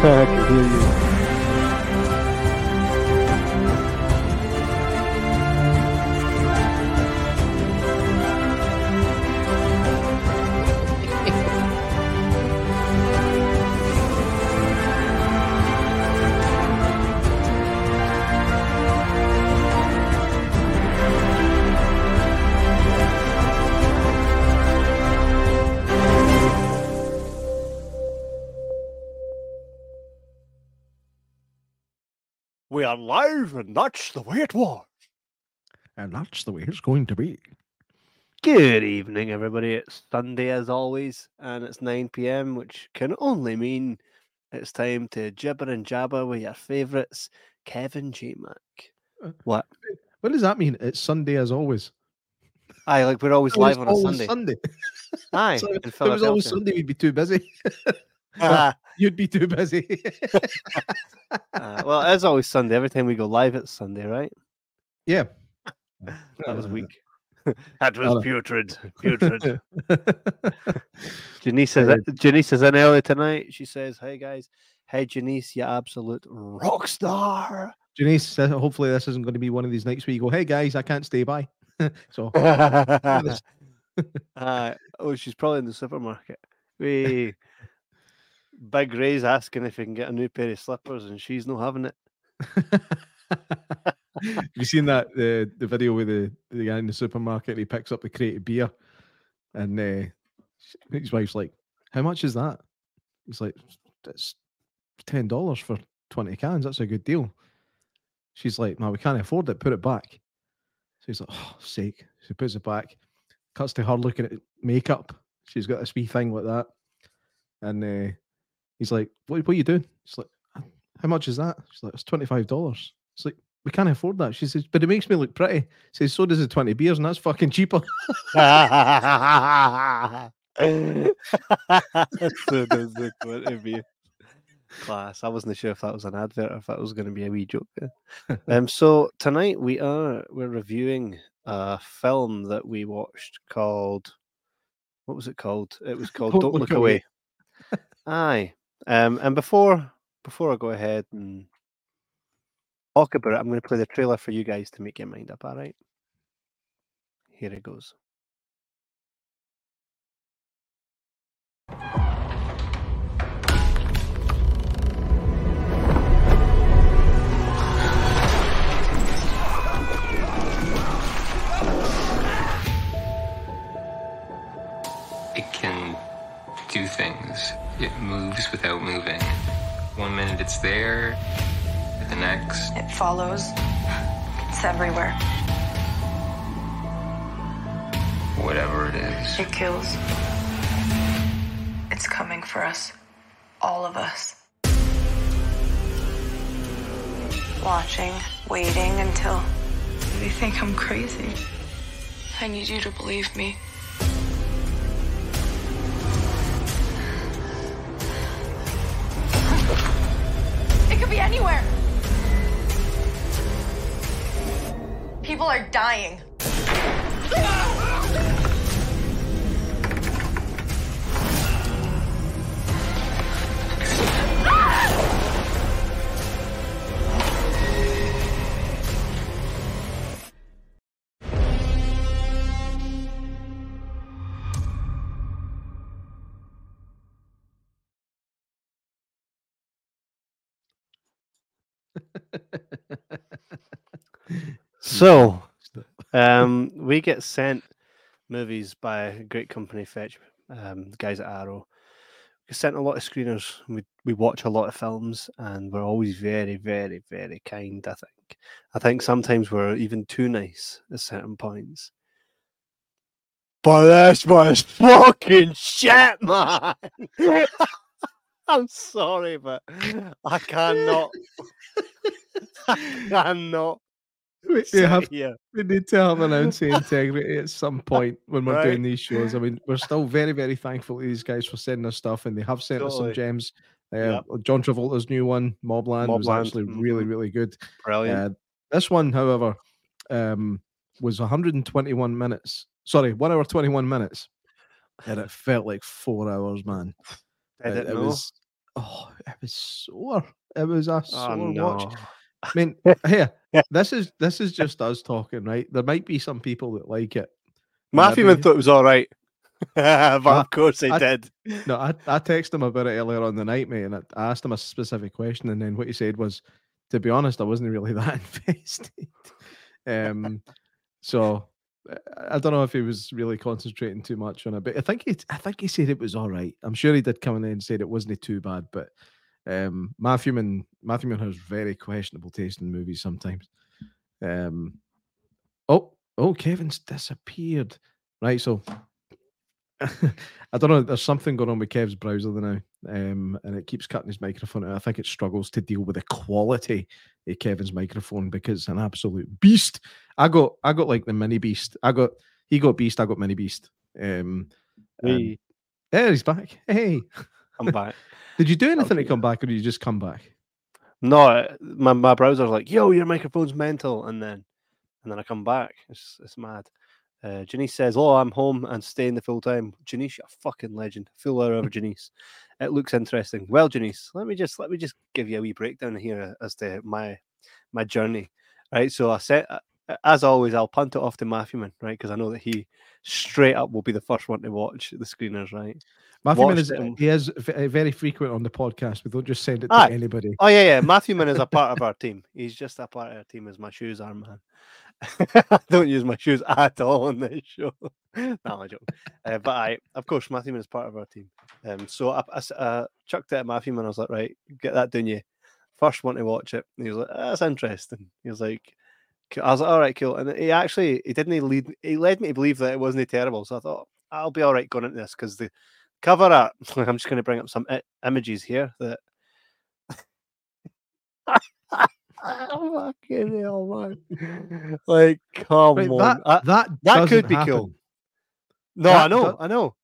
I can hear you. Are live, and that's the way it was. And that's the way it's going to be. Good evening, everybody. It's Sunday as always, and it's 9 pm, which can only mean it's time to jibber and jabber with your favourites, Kevin G. Mac. Uh, What? What does that mean? It's Sunday as always. Aye, like we're always It was live on a always Sunday. Aye, So in if it was always Sunday, we'd be too busy. Ah, You'd be too busy. ah, well, as always Sunday. Every time we go live, it's Sunday, right? yeah. That was Uh, weak. that Oh. was putrid. Putrid. Janice is, Janice is in early tonight. She says, Hey guys. Hey Janice, you absolute rock star. Janice, uh, hopefully this isn't going to be one of these nights where you go, hey guys, I can't stay by. so uh, oh, she's probably in the supermarket. We Big Ray's asking if he can get a new pair of slippers and she's not having it. Have you seen that the the video with the, the guy in the supermarket? He picks up the crate of beer, and uh, his wife's like, "How much is that?" He's like, "It's ten dollars for twenty cans. That's a good deal." She's like, "No, we can't afford it. Put it back." So he's like, "Oh, sake!" She puts it back. Cuts to her looking at makeup. She's got this wee thing like that, and uh, he's like, "What? What are you doing?" She's like, "How much is that?" She's like, "It's twenty five dollars." It's like we can't afford that. She says, but it makes me look pretty. Says, so does the 20 beers, and that's fucking cheaper. so does the quality be class. I wasn't sure if that was an advert or if that was going to be a wee joke. um, so tonight we are we're reviewing a film that we watched called what was it called? It was called Don't, Look, Away. Aye. Um, and before before I go ahead and talk about it, I'm going to play the trailer for you guys to make your mind up. All right. Here it goes. Things. It moves without moving. One minute it's there, the next, It follows. It's everywhere. whatever it is. It kills. It's coming for us. All of us. Watching, waiting until they think I'm crazy. I need you to believe me. Anywhere. People are dying. So, um, we get sent movies by a great company, Fetch, um, the guys at Arrow. We sent a lot of screeners. We we watch a lot of films, and we're always very, very, very kind. I think. I think sometimes we're even too nice at certain points. But this was fucking shit, man. I'm sorry, but I cannot. I cannot. we, we have here. we need to have an ounce of integrity at some point when we're Right. doing these shows. I mean, we're still very, very thankful to these guys for sending us stuff, and they have sent us some gems. Uh, Yep. John Travolta's new one, Mobland, was actually really, mhm. really good. Brilliant. Uh, this one, however, um, was 121 minutes, Sorry, one hour twenty one minutes, and it felt like four hours, man. I It, it was oh, it was sore. It was a sore oh, watch. I mean, here, this is this is just us talking, right? There might be some people that like it. Matthew maybe- thought it was all right. but I- of course he I- did. No, I, I texted him about it earlier on the night, mate, and I I asked him a specific question, and then what he said was, to be honest, I wasn't really that invested. um, so I don't know if he was really concentrating too much on it, but I think he, I think he said it was all right. I'm sure he did come in and said it wasn't too bad, but um, Matthewman Matthewman has very questionable taste in movies sometimes. Um, oh, oh, Kevin's disappeared. Right, so I don't know. There's something going on with Kev's browser now, um, and it keeps cutting his microphone. I think it struggles to deal with the quality of Kevin's microphone because it's an absolute beast. I got, I got like the mini beast. I got, he got beast. I got mini beast. Um, and- We, there he's back. Hey, I'm back. Did you do anything to come back, or did you just come back? No, uh, my, my browser's like, yo, your microphone's mental. And then and then I come back. It's it's mad. Uh, Janice says, Oh, I'm home and staying the full time. Janice, you're a fucking legend. Full hour over Janice. It looks interesting. Well, Janice, let me just let me just give you a wee breakdown here as to my my journey. Right. So I said uh, as always, I'll punt it off to Matthewman, right? Because I know that he straight up will be the first one to watch the screeners, right? Matthew Watched is and- he is uh, very frequent on the podcast. We don't just send it to anybody. Oh yeah, yeah. Matthewman is a part of our team. He's just a part of our team as my shoes are, man. I don't use my shoes at all on this show. no, I'm joking. Uh, but I, of course, Matthewman is part of our team. Um, so I, I uh, chucked it at Matthewman. I was like, right, get that done, you. First one to watch it. And he was like, that's interesting. He was like. I was like, all right, cool. And he actually, he didn't lead, he led me to believe that it wasn't terrible. So I thought, I'll be all right going into this because the cover art. I'm just going to bring up some i- images here that fucking hell, man! Like, come Right, on, that I- that that could be happen. cool. no, I know, do- I know.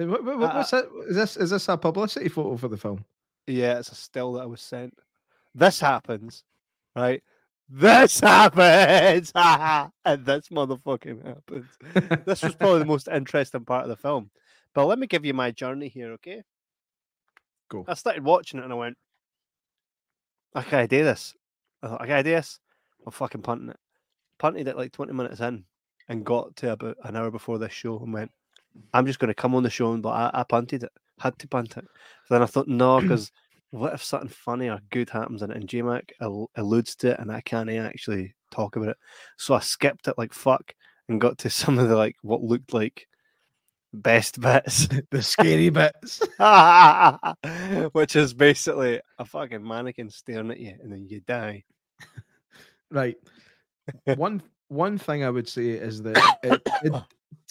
Uh, what- what- Uh, what's that? Is this is this a publicity photo for the film? Yeah, it's a still that I was sent. This happens, right? This happens, and this motherfucking happens. This was probably the most interesting part of the film. But let me give you my journey here, okay? Go. I started watching it and I went, I can't do this. I thought, I can't do this. I'm fucking punting it. Punted it like 20 minutes in and got to about an hour before this show and went, I'm just going to come on the show. And but I, I punted it, had to punt it. Then I thought, no, because what if something funny or good happens in it? And JMac al- alludes to it and I can't actually talk about it. So I skipped it like fuck and got to some of the like what looked like best bits. the scary bits. which is basically a fucking mannequin staring at you and then you die. Right. one one thing I would say is that it, it,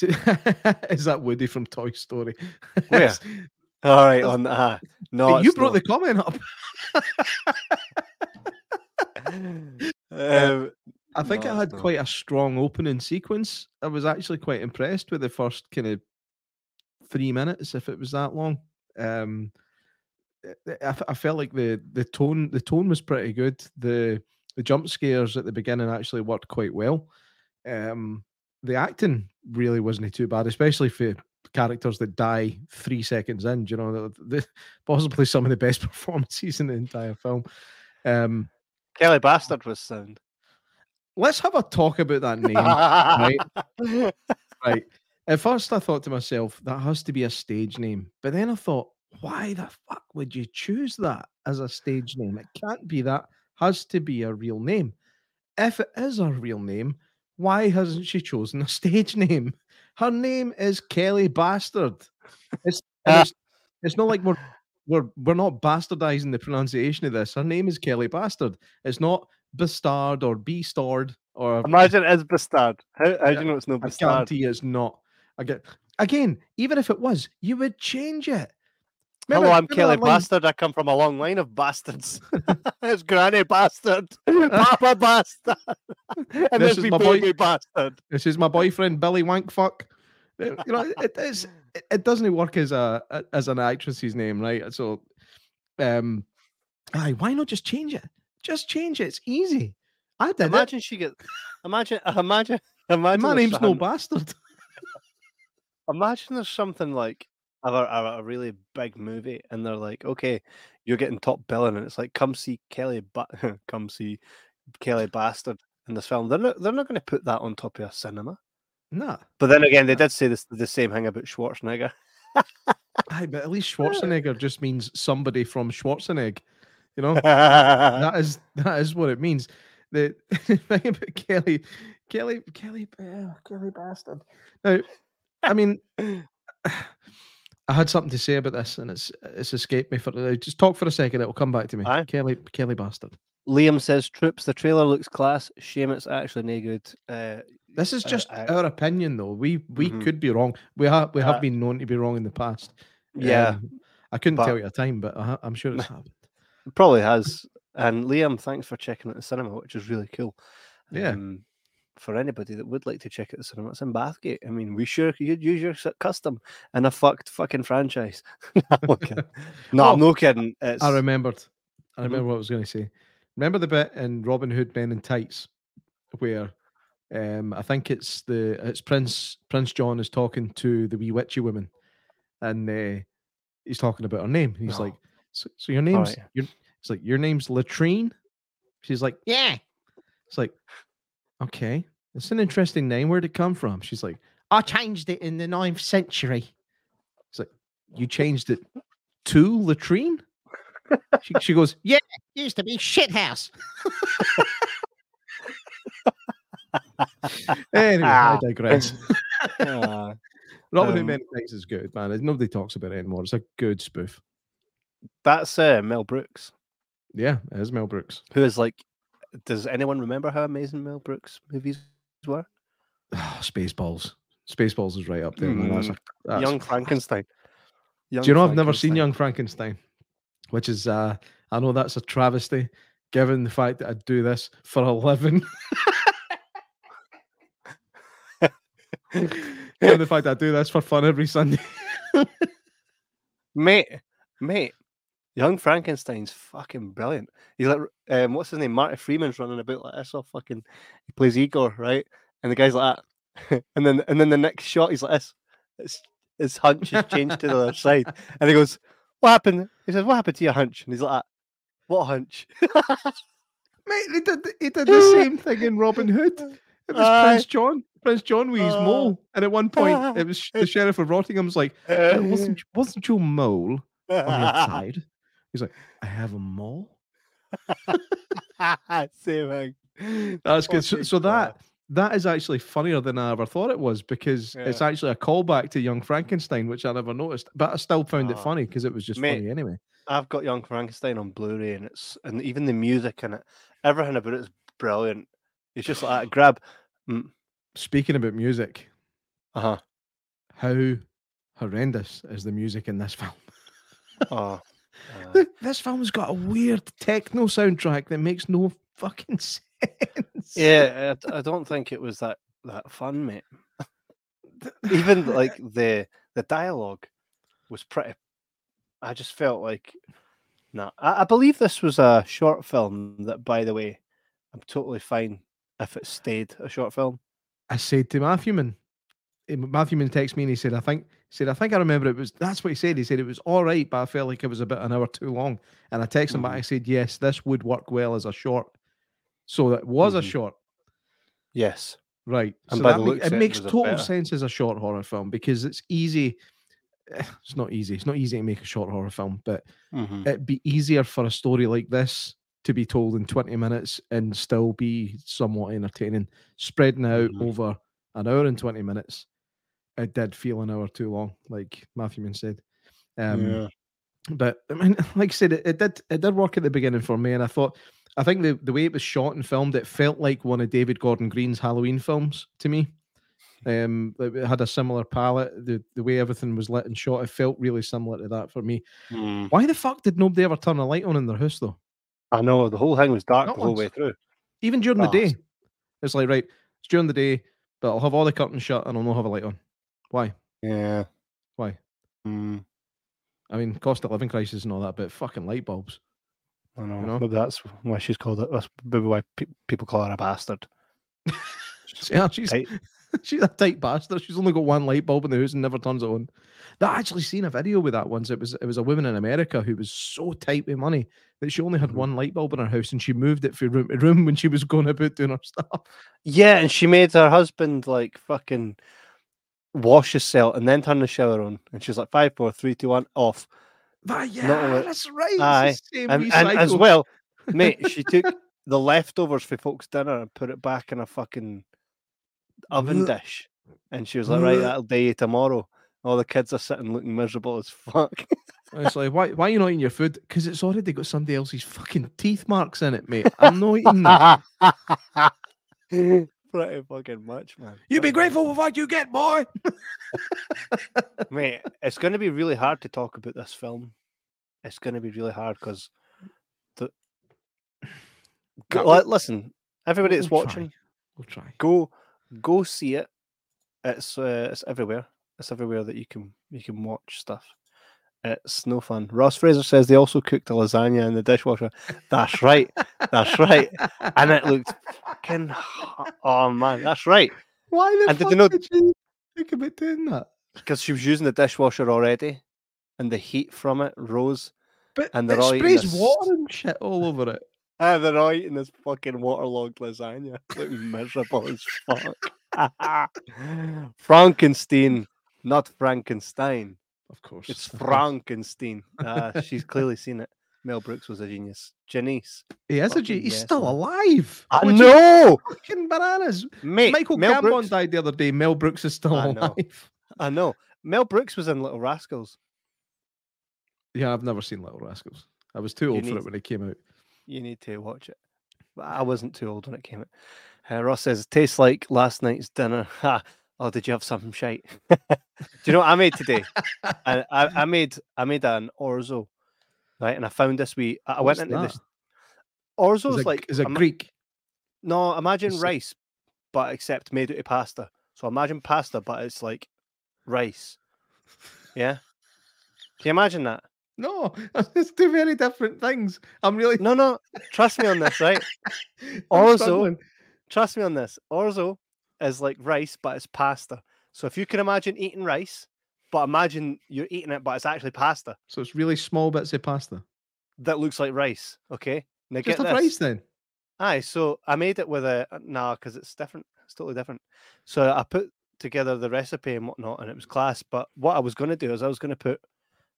is that Woody from Toy Story. Oh, Where? All right, on uh, no, you brought not. the comment up. um, I think No, it's had quite a strong opening sequence. I was actually quite impressed with the first kind of three minutes, if it was that long. Um, I- I, f- I felt like the the tone the tone was pretty good. The the jump scares at the beginning actually worked quite well. Um, the acting really wasn't too bad, especially for characters that die three seconds in. You know, the, the, possibly some of the best performances in the entire film. Um, Kelly Bastard was sound. let's have a talk about that name. right. right. At first, I thought to myself, that has to be a stage name. But then I thought, why the fuck would you choose that as a stage name? It can't be that. Has to be a real name. If it is a real name, why hasn't she chosen a stage name? Her name is Kelly Bastard. It's it's, it's not like we're we're we're not bastardizing the pronunciation of this. Her name is Kelly Bastard. It's not Bastard or Beastard or Imagine it's Bastard. How, how do you know it's no I Bastard? guarantee it's not. Again, again, even if it was, you would change it. Hello, I'm Kelly Bastard. I come from a long line of bastards. it's Granny Bastard, Papa Bastard, and This is my boy- Bastard. This is my boyfriend Billy Wankfuck. Uh, You know, it is. It, it doesn't work as a as an actress's name, right? So, um, aye, why not just change it? Just change it. It's easy. I did Imagine she gets. Imagine. Imagine. Imagine. My name's she no bastard. Imagine there's something like a, a, a really big movie, and they're like, "Okay, you're getting top billing," and it's like, "Come see Kelly, ba- come see Kelly Bastard in this film." They're not, they're not going to put that on top of a cinema. No. But then again, they did say this the same thing about Schwarzenegger. Aye, but at least Schwarzenegger just means somebody from Schwarzenegger. You know, that is that is what it means. The thing about Kelly, Kelly, Kelly, uh, Kelly bastard. Now, I mean, I had something to say about this, and it's it's escaped me for uh, just talk for a second. It will come back to me. Aye. Kelly, Kelly bastard. Liam says, "Troops, the trailer looks class. Shame it's actually no good." Uh, This is just I- our opinion, though. We we Mhm. could be wrong. We have we have Uh, been known to be wrong in the past. yeah, Um, I couldn't but- tell you a time, but I, I'm sure it's happened. it probably has. And Liam, thanks for checking out the cinema, which is really cool. Yeah. Um, for anybody that would like to check out the cinema, it's in Bathgate. I mean, we sure could use your custom in a fucked fucking franchise. no, I'm. No, I'm Oh, no kidding. It's, I remembered. I remember what I was going to say. Remember the bit in Robin Hood Men in Tights where um, I think it's the it's Prince Prince John is talking to the wee witchy woman, and uh, he's talking about her name. He's No. like, "So, so your name's right. your it's like your name's Latrine." She's like, "Yeah." It's like, "Okay, it's an interesting name. Where'd it come from?" She's like, "I changed it in the ninth century." It's like, "You changed it to latrine?" She, she goes, "Yeah, it used to be shit house." anyway, I Ah. digress. Ah, Robin Hood Um, Men in is good, man. Nobody talks about it anymore. It's a good spoof. that's uh, Mel Brooks, Yeah, it is Mel Brooks. who is like. Does anyone remember how amazing Mel Brooks movies were? Oh, Spaceballs. Spaceballs is right up there, man. That's a, that's Young. Frankenstein. Do you know I've never seen Young Frankenstein? Which is uh I know that's a travesty given the fact that I do this for a living. given the fact that I do this for fun every Sunday. mate, mate. Young Frankenstein's fucking brilliant. He's like, um, what's his name? Marty Freeman's running about like this. All fucking, he plays Igor, right? And the guy's like that, and then and then the next shot, he's like this. It's, his hunch has changed to the other side, and he goes, "What happened?" He says, "What happened to your hunch?" And he's like, "What hunch?" Mate, he did he did the same thing in Robin Hood. It was Aye. Prince John. Prince John with his Uh, mole. And at one point it was the sheriff of Rottingham's like, "Uh, wasn't wasn't your mole on your side? He's like, I have a mole. Same. That's good. So, so that that is actually funnier than I ever thought it was because it's actually a callback to Young Frankenstein, which I never noticed. But I still found it Ah. funny because it was just Mate, funny anyway. I've got Young Frankenstein on Blu-ray, and it's and even the music in it, everything about it is brilliant. It's just like grab, mm, Speaking about music, uh huh. how horrendous is the music in this film? Oh, uh, this film's got a weird techno soundtrack that makes no fucking sense. yeah, I, I don't think it was that that fun, mate. Even like the the dialogue was pretty. I just felt like, no, I, I believe this was a short film. That, by the way, I'm totally fine if it stayed a short film. I said to Matthewman, Matthewman texted me and he said, I think said, I think I remember it was that's what he said. He said it was all right, but I felt like it was about an hour too long. And I texted him back, Mhm. I said, Yes, this would work well as a short. So that was a Mhm. short. Yes. Right. And so by the ma- it it, makes total better- sense as a short horror film because it's easy. It's not easy. It's not easy to make a short horror film, but Mhm. it'd be easier for a story like this to be told in 20 minutes and still be somewhat entertaining. Spreading out Mhm. over an hour and 20 minutes, it did feel an hour too long, like Matthewman said. Um, yeah. But I mean, like I said, it, it did it did work at the beginning for me, and I thought I think the, the way it was shot and filmed, it felt like one of David Gordon Green's Halloween films to me. Um, it had a similar palette. The the way everything was lit and shot, it felt really similar to that for me. Mm. Why the fuck did nobody ever turn a light on in their house though? I know the whole thing was dark Not the whole once. way through. Even during the Oh, day, it's like right, it's during the day, but I'll have all the curtains shut and I'll not have a light on. Why? Yeah. Why? Mm. I mean, cost of living crisis and all that, but fucking light bulbs. I know. know? Maybe that's why she's called it. That's maybe why pe- people call her a bastard. Yeah, she's Tight. She's a tight bastard. She's only got one light bulb in the house and never turns it on. I actually seen a video with that once. It was it was a woman in America who was so tight with money that she only had Mhm. one light bulb in her house and she moved it from room to room when she was going about doing her stuff. Yeah, and she made her husband like fucking wash yourself, and then turn the shower on. And she's like, five, four, three, two, one, off. Ah, yeah, only- that's right. Aye, It's the same And, and as well, mate, she took the leftovers for folks' dinner and put it back in a fucking oven dish. And she was like, right, that'll day you tomorrow. All the kids are sitting looking miserable as fuck. It's like, why, why are you not eating your food? Because it's already got somebody else's fucking teeth marks in it, mate. I'm not eating that. Pretty fucking much, man. You be grateful for what you get, boy. mate. It's going to be really hard to talk about this film. It's going to be really hard because the. No, Li- listen, everybody that's we'll try. watching, We'll try. go go see it. It's uh, it's everywhere. It's everywhere that you can you can watch stuff. It's no fun. Ross Fraser says they also cooked a lasagna in the dishwasher. That's right. That's right. And it looked fucking. hot. Oh man, that's right. Why the And did fuck they not- did you think about doing that? Because she was using the dishwasher already, and the heat from it rose. But And it they're all sprays this- water and shit all over it. Ah, they're all eating this fucking waterlogged lasagna. Looking miserable as fuck. Frankenstein, not Frankenstein. Of course. It's. Frankenstein. Ah, she's clearly seen it. Mel Brooks was a genius. Janice. He is a fucking G. He's yes, still man. alive. I is know, Fucking bananas. mate. Michael Mel Gambon Brooks. died the other day. Mel Brooks is still I know. alive. I know. Mel Brooks was in Little Rascals. Yeah, I've never seen Little Rascals. I was too old for it when it came out. You need to watch it. But I wasn't too old when it came out. Uh, Ross says, tastes like last night's dinner. Ha. Oh, did you have something shite? Do you know what I made today? I, I, I made I made an orzo, right? And I found this wee. I I went into that? this. Orzo Is like is it ima- Greek? no, imagine Is it- rice, but except made out of pasta. So imagine pasta, but it's like rice. Yeah. Can you imagine that? No, it's two very different things. I'm really No, no. Trust me on this, right? Orzo. Trust me on this. Orzo is like rice, but it's pasta. So if you can imagine eating rice, but imagine you're eating it, but it's actually pasta So it's really small bits of pasta. that looks like rice. Okay. Now Just get have this. rice then. Aye, so I made it with a nah, because it's different. It's totally different. So I put together the recipe and whatnot, and it was class. But what I was going to do is I was going to put,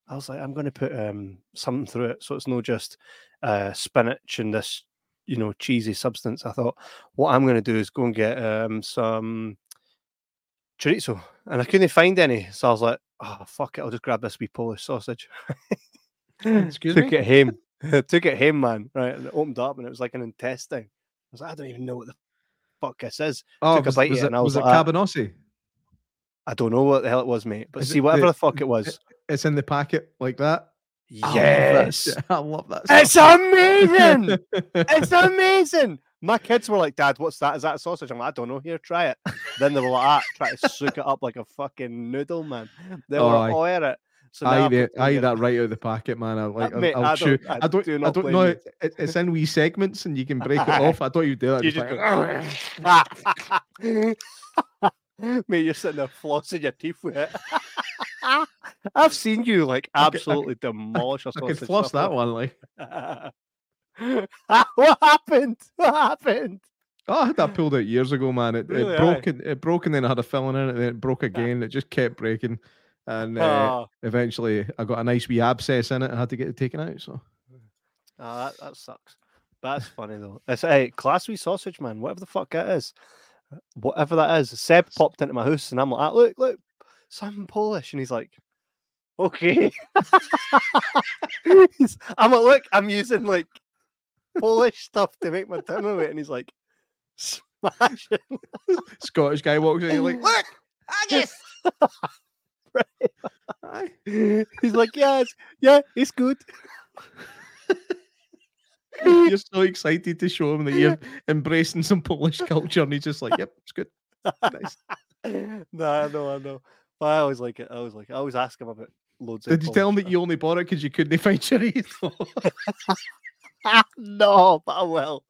I was like, I'm going to put um something through it, so it's not just uh spinach and this, you know, cheesy substance. I thought what I'm going to do is go and get um some chorizo, and I couldn't find any, so I was like, oh fuck it, I'll just grab this wee Polish sausage. Excuse took me? Took it home. took it home, man. Right, and it opened up, and it was like an intestine. I was like, I don't even know what the fuck this is. Oh, took a was, bite was it and I was was it like, ah. cabanossi? I don't know what the hell it was, mate. But Is see, whatever the- the fuck it was, It's in the packet like that. I love that yes. I love that. it's amazing. it's amazing. My kids were like, Dad, what's that? Is that a sausage? I'm like, I don't know. Here, try it. Then they were like, ah, try to soak it up like a fucking noodle, man. They Oh, were all at it. So I eat, it, I've got I eat that right out of the packet, man. I like. I'll, mate, I'll I chew. don't- I I don't. do I don't know. It, it's in wee segments, and you can break it off. I don't even do that. You just just like, go, Mate, you're sitting there flossing your teeth with it. I've seen you like I could- I absolutely demolish I could floss that one. Like, what happened? What happened? oh, I had that pulled out years ago, man. It, Really, it broke. And, it broke, and then I had a filling in it. And then it broke again. It just kept breaking, and uh, Oh, eventually I got a nice wee abscess in it. and had to get it taken out. So oh, that, that sucks. But that's funny though. It's a class wee sausage, man. Whatever the fuck it is. Whatever that is. Seb popped into my house and I'm like, "Ah, look, look, something Polish. And he's like, okay. I'm like, look, I'm using like Polish stuff to make my dinner with. it." And he's like, smash. Scottish guy walks in. You're like, look, haggis. Aye. He's like, yeah, it's, yeah, it's good. You're so excited to show him that you're embracing some Polish culture, and he's just like, "Yep, it's good." Nice. no, I know, I know. But I always like it. I always like it. I always ask him about loads of Did you tell him that you only bought it because you couldn't find chorizo? no, but I will.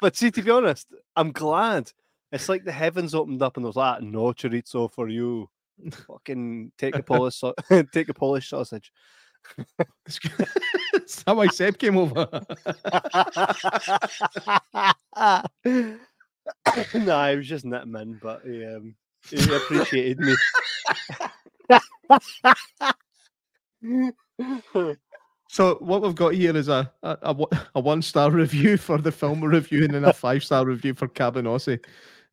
but see, to be honest, I'm glad It's like the heavens opened up and there was like no chorizo for you. Fucking take a Polish take a Polish sausage. That's how I said came over. no, I was just in, but he, um, he appreciated me. So what we've got here is a a, a, one star review for the film review and then a five star review for Cabanossi.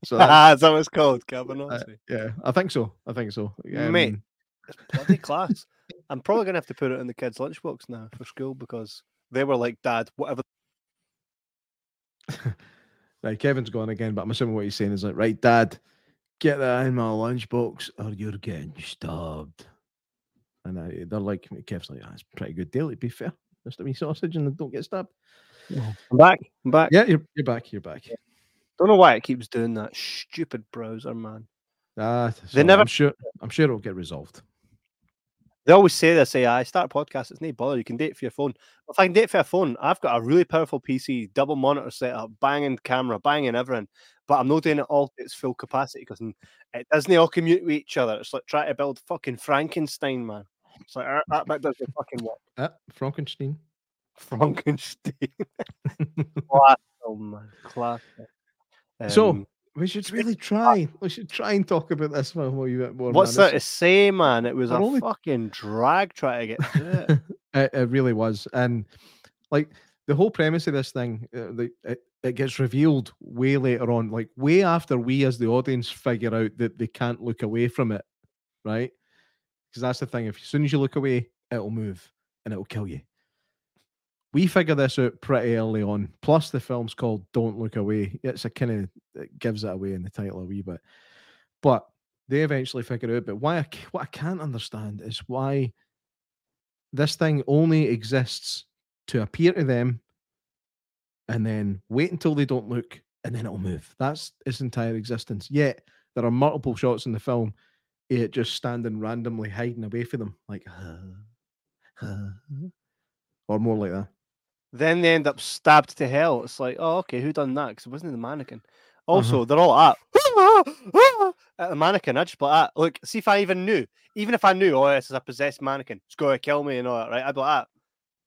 So that's- that what it's called? uh, Cabanossi. yeah, I think so. I think so. Mate. Um, It's bloody class. I'm probably gonna have to put it in the kids' lunchbox now for school because they were like, Dad, whatever Right, Kevin's gone again, but I'm assuming what he's saying is like, right, Dad, get that in my lunchbox or you're getting stabbed. And I, they're like, Kev's like, that's a pretty good deal, to be fair. Just a wee sausage and don't get stabbed. I'm back. I'm back. Yeah, you're, you're back. You're back. Don't know why it keeps doing that stupid browser, man. Ah, They never- I'm sure. I'm sure it'll get resolved. They always say this, say, I start a podcast, it's no bother, you can date for your phone. If I can date for a phone, I've got a really powerful PC, double monitor setup, banging camera, banging everything, but I'm not doing it all to its full capacity because it doesn't all commute with each other. It's like trying to build fucking Frankenstein, man. It's like "Ah, that bit doesn't fucking work. Ah, Frankenstein. Frankenstein. Class film, man. Class. So, Um, We should really try. We should try and talk about this film a wee bit more. what's man. that to say, man? It was we're a only- fucking drag trying to get through it. it, it really was, and like the whole premise of this thing, uh, the, it, it gets revealed way later on, like way after we as the audience figure out that they can't look away from it, right? Because that's the thing. If as soon as you look away, it'll move and it'll kill you. We figure this out pretty early on. Plus, the film's called "Don't Look Away." It's a kind of it gives it away in the title a wee bit, but they eventually figure out. But why I, what I can't understand is why this thing only exists to appear to them and then wait until they don't look and then it'll move. That's its entire existence. Yet there are multiple shots in the film it just standing randomly hiding away from them, like "Huh, huh," or more like that. Then they end up stabbed to hell. It's like, oh, okay, who done that? Because it wasn't the mannequin. Also, they're all at, at the mannequin. I just be like, ah, look, see if I even knew. Even if I knew, oh, this is a possessed mannequin, it's going to kill me and all that, right? I'd be like, ah,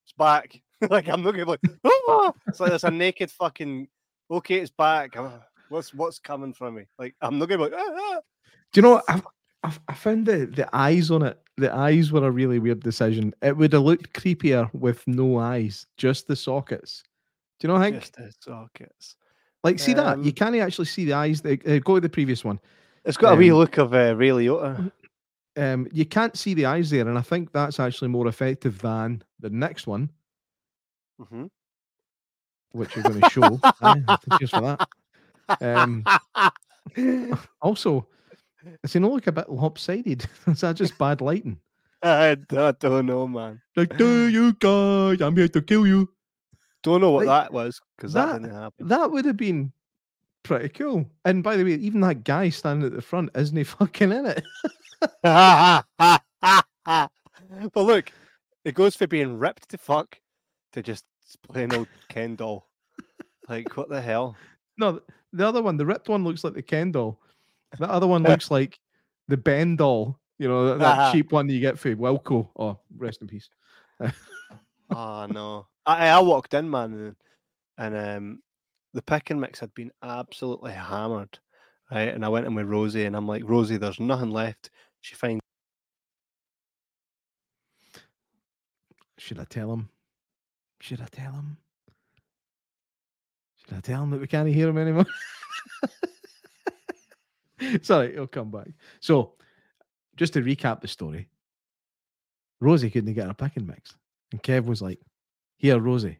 it's back. like, I'm not going to be like, ah! it's like there's a naked fucking, okay, it's back. Ah, What's what's coming from me? Like, I'm to like, ah, ah. Do you know what? I, I, found the, the eyes on it. The eyes were a really weird decision. It would have looked creepier with no eyes, just the sockets. Do you know, Hank? just the sockets. Like, see that? You Um, can't actually see the eyes. They, uh, go to the previous one. It's got a wee Um, look of uh, Ray Liotta. Um, you can't see the eyes there, and I think that's actually more effective than the next one, Mhm. which you're going to show. Cheers for that. Um, also, does he not look a bit lopsided? Is that just bad lighting? I don't know, man. Like, do you guys? I'm here to kill you. Don't know what Like, that was because that, that- didn't happen. That would have been pretty cool. And by the way, even that guy standing at the front isn't he fucking in it? but look, it goes for being ripped to fuck to just plain old Ken doll. Like what the hell? No, the other one, the ripped one, looks like the Ken doll. The other one looks like the Ben doll. You know that, that cheap one that you get for Wilko. Oh, rest in peace. Oh no! I I walked in, man, and, and um, the pick and mix had been absolutely hammered, right? And I went in with Rosie, and I'm like, Rosie, there's nothing left. She finds Should I tell him? Should I tell him? Should I tell him that we can't hear him anymore? Sorry, he'll come back. So, just to recap the story, Rosie couldn't get her pick and mix, and Kev was like, "Here, Rosie."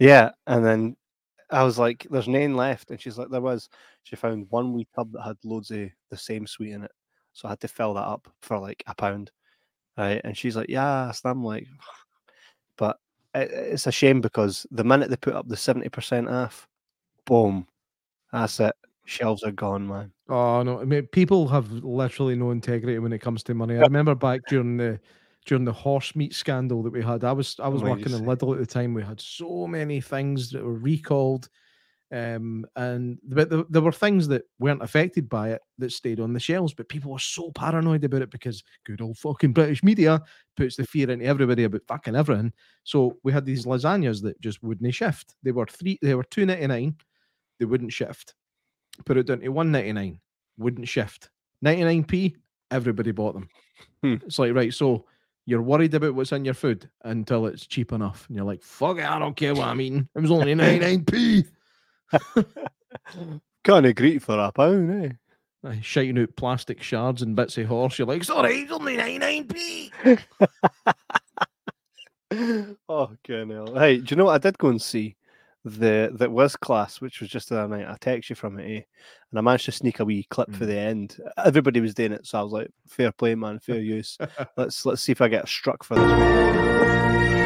Yeah, and then I was like, "There's none left," and she's like, "There was." She found one wee tub that had loads of the same sweet in it, so I had to fill that up for like a pound, right? And she's like, "Yes," and I'm like, "But it, it's a shame because the minute they put up the seventy percent off, boom, that's it. Shelves are gone, man." Oh no! I mean, people have literally no integrity when it comes to money. I remember back during the during the horse meat scandal that we had. I was I was working in? Lidl at the time. We had so many things that were recalled, Um, and but there, there were things that weren't affected by it that stayed on the shelves, but people were so paranoid about it because good old fucking British media puts the fear into everybody about fucking everything. So we had these lasagnas that just wouldn't shift. They were three, they were two ninety nine, they wouldn't shift. Put it down to one ninety nine, wouldn't shift. Ninety nine p, everybody bought them. Hmm. It's like right, so you're worried about what's in your food until it's cheap enough, and you're like, fuck it, I don't care what I'm eating. It was only ninety nine p. Can't agree for a pound, eh? Aye, shouting out plastic shards and bits of horse. You're like, sorry, it's only 99p. oh, good hell. Hey, do you know what I did go and see? The that was class, which was just the other night. I text you from it, eh? and I managed to sneak a wee clip for Mm. the end. Everybody was doing it, so I was like, "Fair play, man, fair use." let's let's see if I get struck for this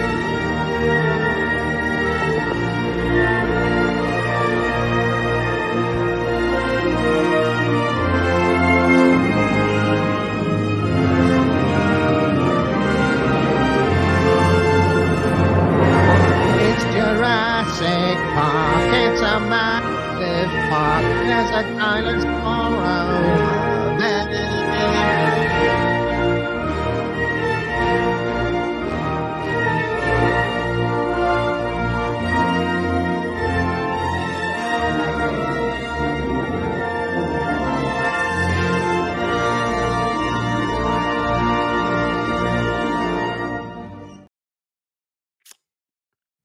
There's a dinosaur there.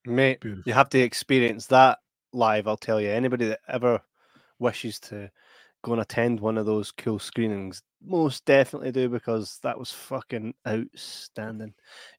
Mate, Beautiful. you have to experience that live. I'll tell you. Anybody that ever wishes to go and attend one of those cool screenings, most definitely do because that was fucking outstanding.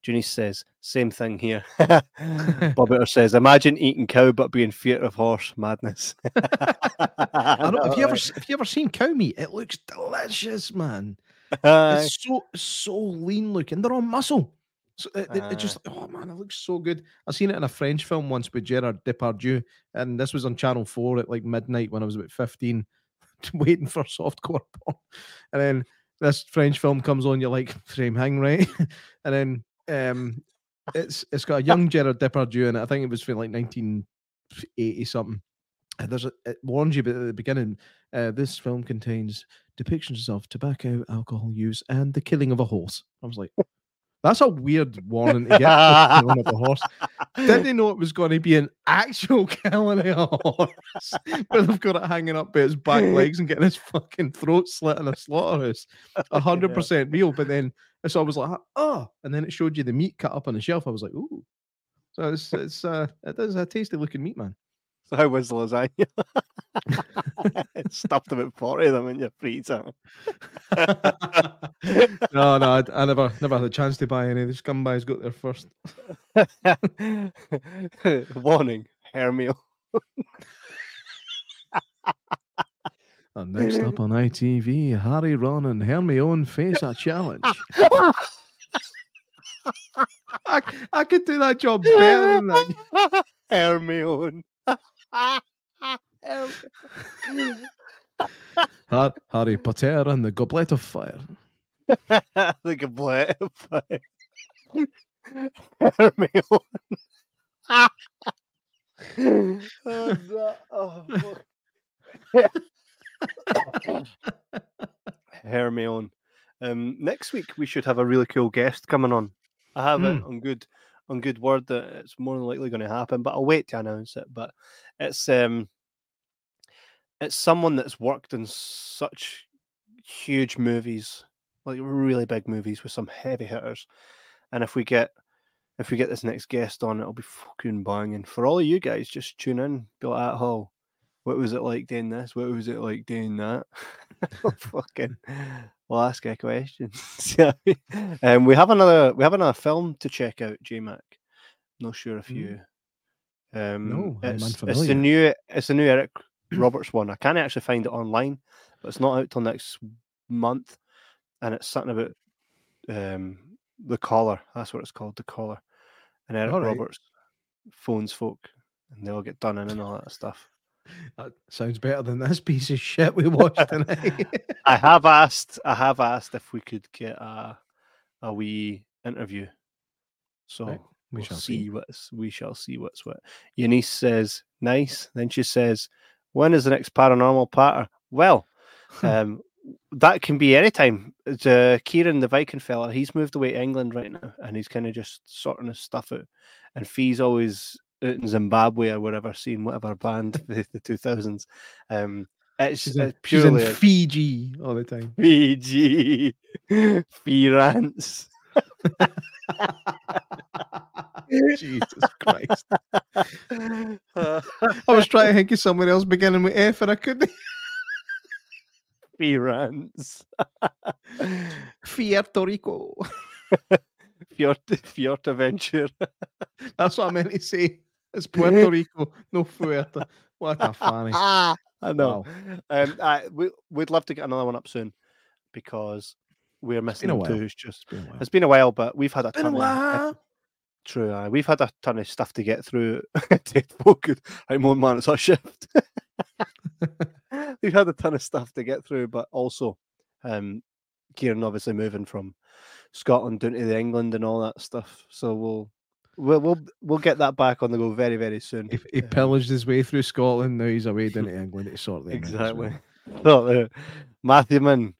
Junie says, same thing here. Bobbitter says, imagine eating cow but being fear of horse madness. I don't, have you ever have you ever seen cow meat? It looks delicious, man. It's so so lean looking. They're all muscle. So it, it- it just oh man, it looks so good. I seen it in a French film once with Gerard Depardieu, and this was on Channel Four at like midnight when I was about fifteen, waiting for a softcore porn. And then this French film comes on, you're like frame hang right, and then um, it's it's got a young Gerard Depardieu in it. I think it was from like 1980 something. And there's a, it warns you at the beginning. Uh, this film contains depictions of tobacco, alcohol use, and the killing of a horse. I was like, that's a weird warning to get for the a horse. Didn't they know it was going to be an actual killing of a horse, but they've got it hanging up by its back legs and getting his fucking throat slit in a slaughterhouse. Hundred percent real. But then so I was like, oh, and then it showed you the meat cut up on the shelf. I was like, ooh. So it's it's uh it is a tasty looking meat, man. So how was the lasagna? Stuffed about 40 of them in your freezer. no, no, I, I never never had a chance to buy any. The scumbags got there first. Warning, Hermio. And next up on ITV, Harry, Ron, and Hermione face a challenge. I, I could do that job better than that. Hermione. Har- Harry Potter and the Goblet of Fire. the goblet of fire. Hermione. oh. Hermione. Um, next week we should have a really cool guest coming on. I have it on good on good word that it's more than likely going to happen, but I'll wait to announce it. But it's um it's someone that's worked in such huge movies, like really big movies with some heavy hitters. And if we get if we get this next guest on, it'll be fucking banging. For all of you guys, just tune in, be like, at home. What was it like doing this? What was it like doing that? fucking we'll ask a question. um, we have another we have another film to check out, J Mac. Not sure if Mm. you um No, I'm it's, it's the new it's the new Eric Roberts one. I can't actually find it online, but it's not out till next month. And it's something about um the collar. That's what it's called, the collar. And Eric Alright. Roberts phones folk and they all get done in and all that stuff. That sounds better than this piece of shit we watched tonight. I have asked I have asked if we could get a a wee interview. So Right, we we'll shall see see. what's we shall see what's what. Eunice says Nice. Then she says, When is the next paranormal patter? Well, um, that can be any time. Uh, Kieran, the Viking fella, he's moved away to England right now and he's kind of just sorting his stuff out. And Fee's always out in Zimbabwe or wherever, seeing whatever band the, the 2000s. Um, it's, She's in, it's she's in purely Fiji all the time. Fiji. Fee. Jesus Christ. Uh, I was trying to think of someone else beginning with F and I couldn't. Fee rants. Puerto Rico. Fjord Adventure. That's what I meant to say. It's Puerto Rico, no Fuerta. What a funny. I know. Wow. Um, I, we, we'd love to get another one up soon because we're missing them while. too. It's just It's been a while. it's been a while, but we've had a Been a ton of true. Uh, we've had a ton of stuff to get through. Dead folk, right, more man, it's our shift. we've had a ton of stuff to get through, but also, um, Kieran obviously moving from Scotland down to the England and all that stuff. So we'll we'll we'll, we'll get that back on the go very very soon. He, he pillaged his way through Scotland. Now he's away down to England to sort them as Exactly. So, uh, Matthew Mann,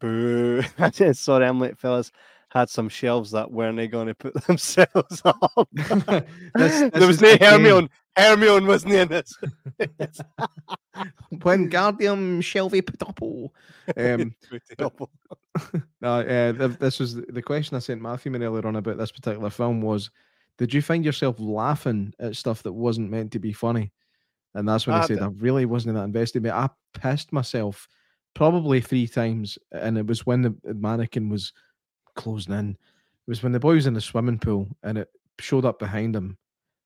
boo. Sorry, I'm late, fellas. Had some shelves that weren't going to put themselves up. This- there was no Hermione. Hermione wasn't in it. When Guardian Shelby Patopo. Um, no, uh, this was the the question I sent Matthew Man earlier on about this particular film was, did you find yourself laughing at stuff that wasn't meant to be funny? And that's when I I said I really wasn't that invested. But I pissed myself probably three times, and it was when the, the mannequin was closing in. It was when the boy was in the swimming pool and it showed up behind him.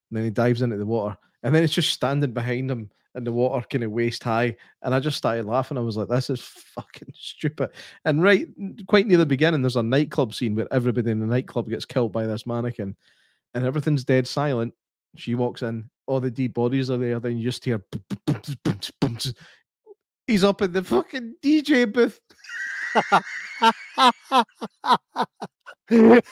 And then he dives into the water, and then it's just standing behind him in the water, kind of waist high. And I just started laughing. I was like, "This is fucking stupid." And right, quite near the beginning, there's a nightclub scene where everybody in the nightclub gets killed by this mannequin, and everything's dead silent. She walks in, all the dead bodies are there. Then you just hear, he's up in the fucking DJ booth. It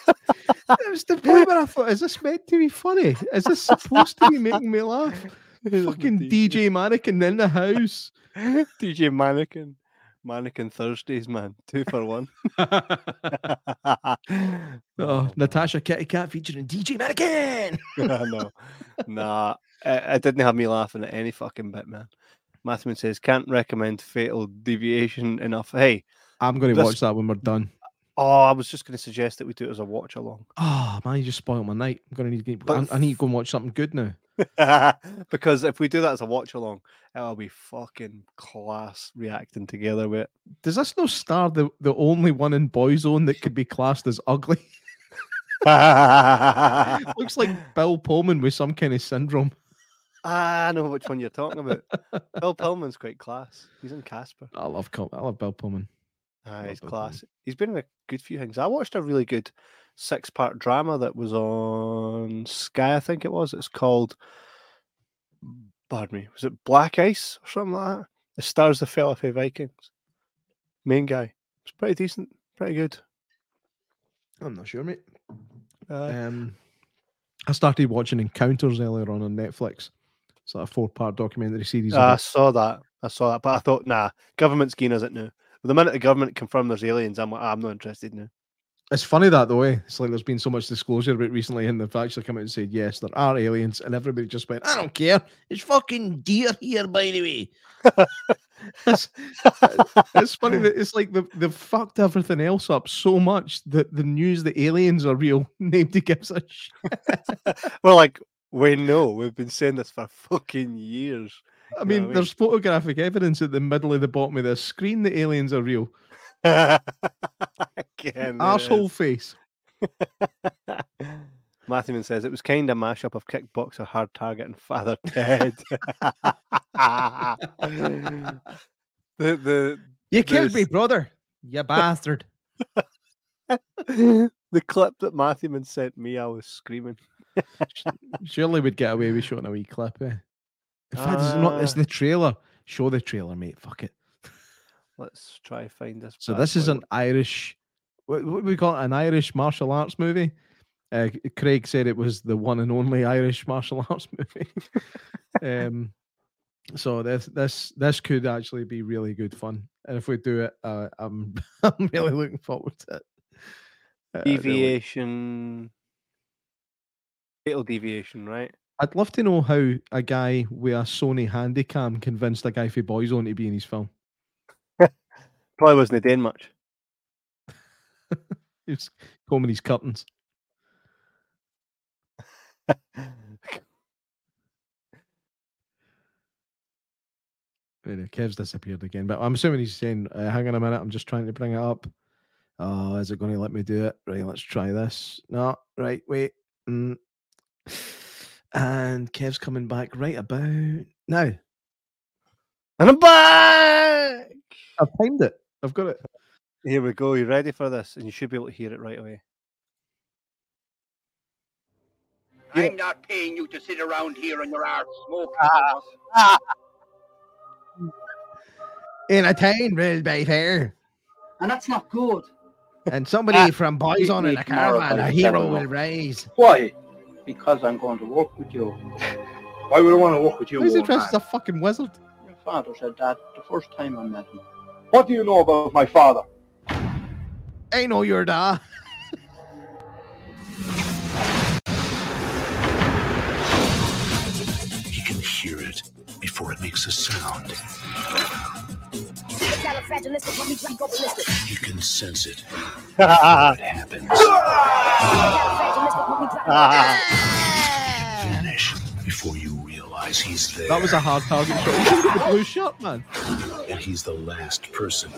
was the point where I thought, is this meant to be funny? Is this supposed to be making me laugh? Fucking DJ mannequin in the house. DJ Mannequin. Mannequin Thursdays, man. Two for one. Oh, oh Natasha Kitty Cat featuring DJ Mannequin. no, nah, it, it didn't have me laughing at any fucking bit, man. Mathman says can't recommend Fatal Deviation enough. Hey, I'm going to watch that when we're done. Oh, I was just going to suggest that we do it as a watch along Oh man, you just spoiled my night. I'm gonna need to get, But I, I need to go and watch something good now. because if we do that as a watch along, it'll be fucking class reacting together with. Does this no star the, the only one in Boyzone that could be classed as ugly? Looks like Bill Pullman with some kind of syndrome. Ah, I know which one you're talking about. Bill Pullman's quite class. He's in Casper. I love I love Bill Pullman. Ah, he's class. He's been in a good few things. I watched a really good six part drama that was on Sky, I think it was. It's called, pardon me, was it Black Ice or something like that? It stars the from Vikings. Main guy. It's pretty decent, pretty good. I'm not sure, mate. Uh, Um, I started watching Encounters earlier on on Netflix. It's like a four part documentary series. I saw that. I saw that, but I thought, nah, government's keen as it now. The minute the government confirm there's aliens, I'm like, "Ah, I'm not interested now. It's funny that the way it's like there's been so much disclosure about recently, and they've actually come out and said yes, there are aliens, and everybody just went, "I don't care, it's fucking deer here, by the way." it's, it's funny that it's like they've, they've fucked everything else up so much that the news that aliens are real, nobody gives a shit. We're like, we know. We've been saying this for fucking years. I mean, what I there's photographic evidence at the middle of the bottom of the screen that aliens are real. Again, Asshole face. Matthewman says it was kind of mashup of kickboxer, hard target, and Father Ted. the the You killed me, brother. You bastard. the clip that Matthewman sent me, I was screaming. Surely we'd get away with showing a wee clip, eh? In fact, it's not. It's Ah. the trailer. Show the trailer, mate. Fuck it. Let's try find this. So this is an Irish. What, what we call it? An Irish martial arts movie, Uh, Craig said it was the one and only Irish martial arts movie. um, so this this this could actually be really good fun, and if we do it, uh, I'm I'm really looking forward to it. Uh, really. Deviation. Fatal deviation, right? I'd love to know how a guy with a Sony Handycam convinced a guy for Boyzone to be in his film. Probably wasn't doing much. He was combing his curtains. Anyway, Kev's disappeared again, but I'm assuming he's saying, uh, "Hang on a minute, I'm just trying to bring it up." Oh, is it going to let me do it? Right, let's try this. No, right, wait. Mm. And Kev's coming back right about now. And I'm back. I've timed it. I've got it. Here we go. You ready for this? And you should be able to hear it right away. I'm not paying you to sit around here on your arse smoking. Ah. Entertain will be fair. And that's not good. And somebody Ah, from Boyzone in me a tomorrow caravan, a hero will o'clock. rise. Why? Because I'm going to work with you. Why would I want to work with you? Why is he dressed as a fucking wizard? Your father said that the first time I met him. What do you know about my father? I know your dad. He can hear it before it makes a sound. He can sense it before it happens. Vanish before you realize he's there. That was a hard target shot. He's got the blue shirt, man. and he's the last person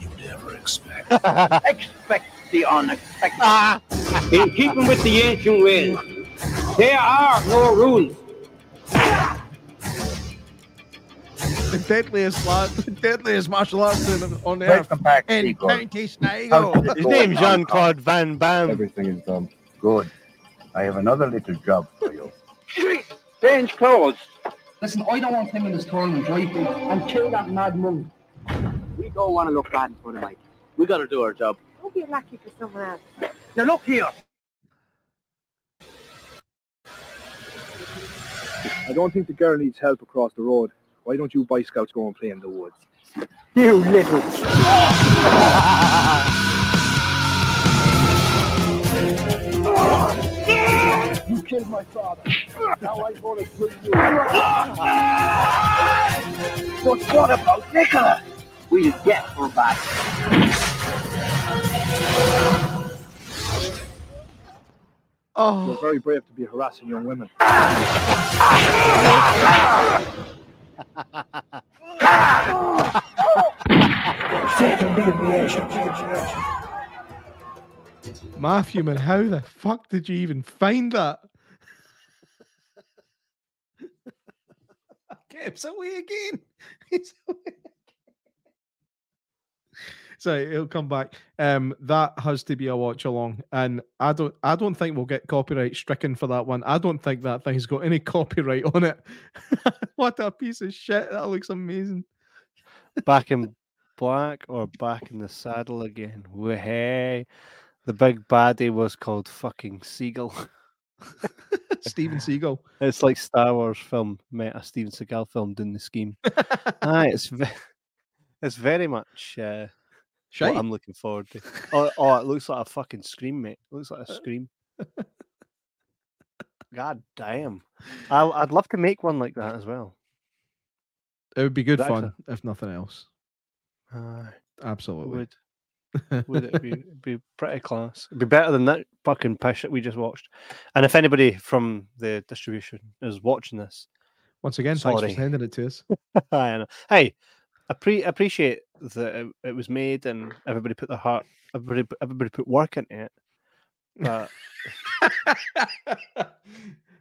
you'd ever expect. Expect the unexpected. In keeping with the ancient ways, there are no rules. The deadliest lad, the deadliest martial arts in, on Take earth. them back, And Igor. County Sligo. His name's Jean Claude Van Bam. Everything is done. Good. I have another little job for you. Change clothes. Listen, I don't want him in this tournament, right? And kill that mad monk. We don't want to look bad in front of Mike. We got to do our job. Don't be lucky for someone else. Now look here. I don't think the girl needs help across the road. Why don't you Boy Scouts go and play in the woods? You little. You killed my father. Now I'm going to kill you. But what about Nicola? We'll get her back. Oh, You're very brave to be harassing young women. Matthew, man, how the fuck did you even find that? Kev's away again. Away again. So he'll come back. Um, that has to be a watch along, and I don't, I don't think we'll get copyright stricken for that one. I don't think that thing's got any copyright on it. what a piece of shit! That looks amazing. Back in black or back in the saddle again. Hey, the big baddie was called fucking Seagull. Steven Seagal. It's like Star Wars film met a Steven Seagal film doing the scheme. Aye, it's ve- it's very much uh, what I'm looking forward to. Oh, oh, it looks like a fucking scream, mate. It looks like a scream. God damn! I, I'd love to make one like that as well. It would be good fun if nothing else. Aye, Absolutely. would would it be be pretty class? It'd be better than that fucking pish that we just watched. And if anybody from the distribution is watching this, Once again, thanks for sending it to us. I know. Hey, I pre- appreciate that it, it was made and everybody put their heart, everybody, put- everybody put work into it. But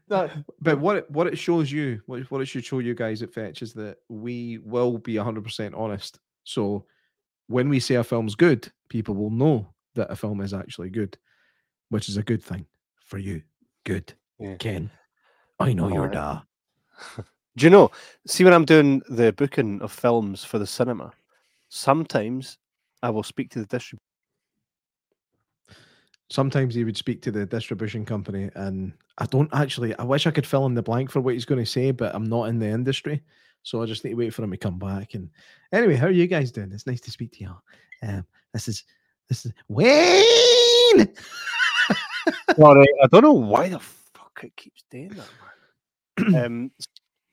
No, but what it, what it shows you, what, what it should show you guys at Fetch is that we will be 100% honest. So when we say a film's good, people will know that a film is actually good, which is a good thing for you. Good. Yeah. Ken, I know your Alright. da. do you know? See, when I'm doing the booking of films for the cinema, sometimes I will speak to the distributor. sometimes he would speak to the distribution company, and I don't actually. I wish I could fill in the blank for what he's going to say, but I'm not in the industry, so I just need to wait for him to come back. And anyway, how are you guys doing? It's nice to speak to you. Um, this is this is Wayne. Sorry, I don't know why the fuck it keeps doing that, man. um,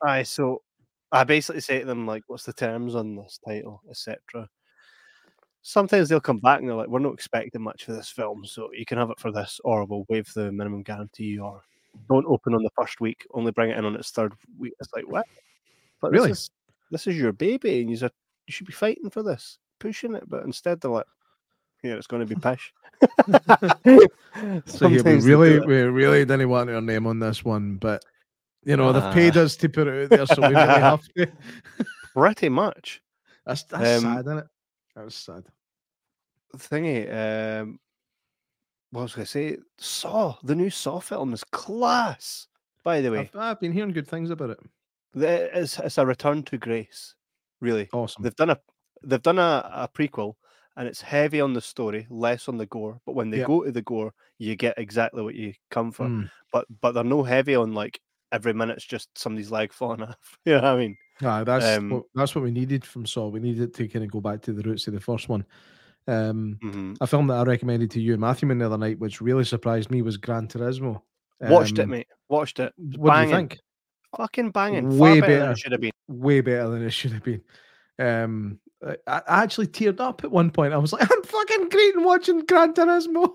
aye, so I basically say to them like, "What's the terms on this title, etc." Sometimes they'll come back and they're like, "We're not expecting much for this film, so you can have it for this, or we'll waive the minimum guarantee, or don't open on the first week, only bring it in on its third week." It's like what? But Really? This is, this is your baby, and you you should be fighting for this, pushing it, but instead they're like, "Yeah, it's going to be pish." So yeah, we Sometimes they do really, we really didn't want our name on this one, but you know they've Ah. paid us to put it out there, so we really have to. pretty much. That's that's Um, sad, isn't it? That was sad. thingy. Um, what was I going to say? Saw the new Saw film is class. By the way, I've, I've been hearing good things about it. It's, it's a return to grace. Really, Awesome. they've done a they've done a, a prequel, and it's heavy on the story, less on the gore. But when they go to the gore, you get exactly what you come for. Mm. But but they're no heavy on like every minute's just somebody's leg falling off. You know what I mean? Aye, that's Um, what, that's what we needed from Saw. We needed to kind of go back to the roots of the first one. Um, Mhm. a film that I recommended to you and Matthew the other night, which really surprised me, was Gran Turismo. Watched it, Um, mate. Watched it. What do you think? Fucking banging. Way Far better, than it should have been. Way better than it should have been. Um, I, I actually teared up at one point. I was like, I'm fucking greeting watching Gran Turismo.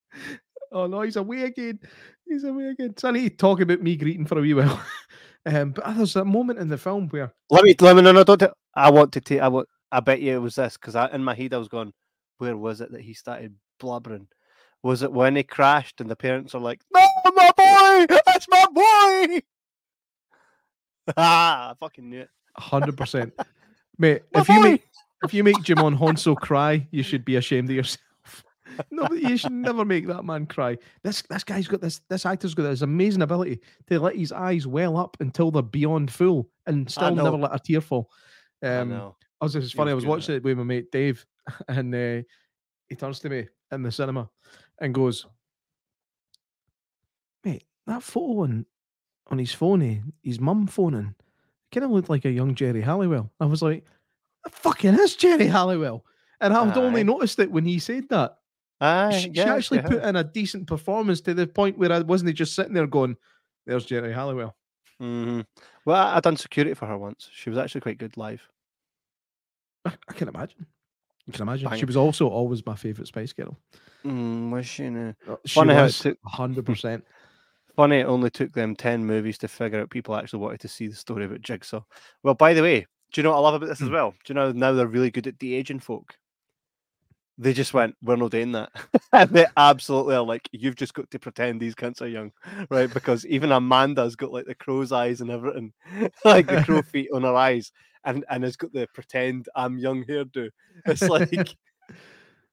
oh no, he's away again. He's away again. So I need to talk about me greeting for a wee while. um, but there's a moment in the film where Let me let me no no don't. I want to take. I want. I bet you it was this because I in my head I was going, where was it that he started blubbering? Was it when he crashed and the parents are like, "No, my boy, that's my boy." Ah, I fucking knew it. hundred percent, mate. My if you make if you make Djimon Hounsou cry, you should be ashamed of yourself. No, you should never make that man cry. This this guy's got this this actor's got this amazing ability to let his eyes well up until they're beyond full and still never let a tear fall. I Um, know. I was, it was funny. I was was good at watching it with my mate Dave, and uh, he turns to me in the cinema and goes, "Mate, that photo on on his phone, eh, his mum phoning, kind of looked like a young Geri Halliwell." I was like, "Fucking is Geri Halliwell," and I'd only noticed it when he said that. Aye, she, she actually she put in a decent performance to the point where I wasn't just sitting there going, "There's Geri Halliwell." Mhm. Well, I, I done security for her once. She was actually quite good live. I, I can imagine. You can imagine. She was also always my favorite Spice Girl. Mm, was she? now? Uh, She Funny how it was took- hundred percent. Funny, it only took them 10 movies to figure out people actually wanted to see the story about Jigsaw. Well, by the way, do you know what I love about this as Hmm. well? Do you know now they're really good at de aging folk? They just went, We're not doing that. and they absolutely are like, You've just got to pretend these cunts are young, right? Because even Amanda's got like the crow's eyes and everything, like the crow feet on her eyes, and, and has got the pretend I'm young hairdo. It's like,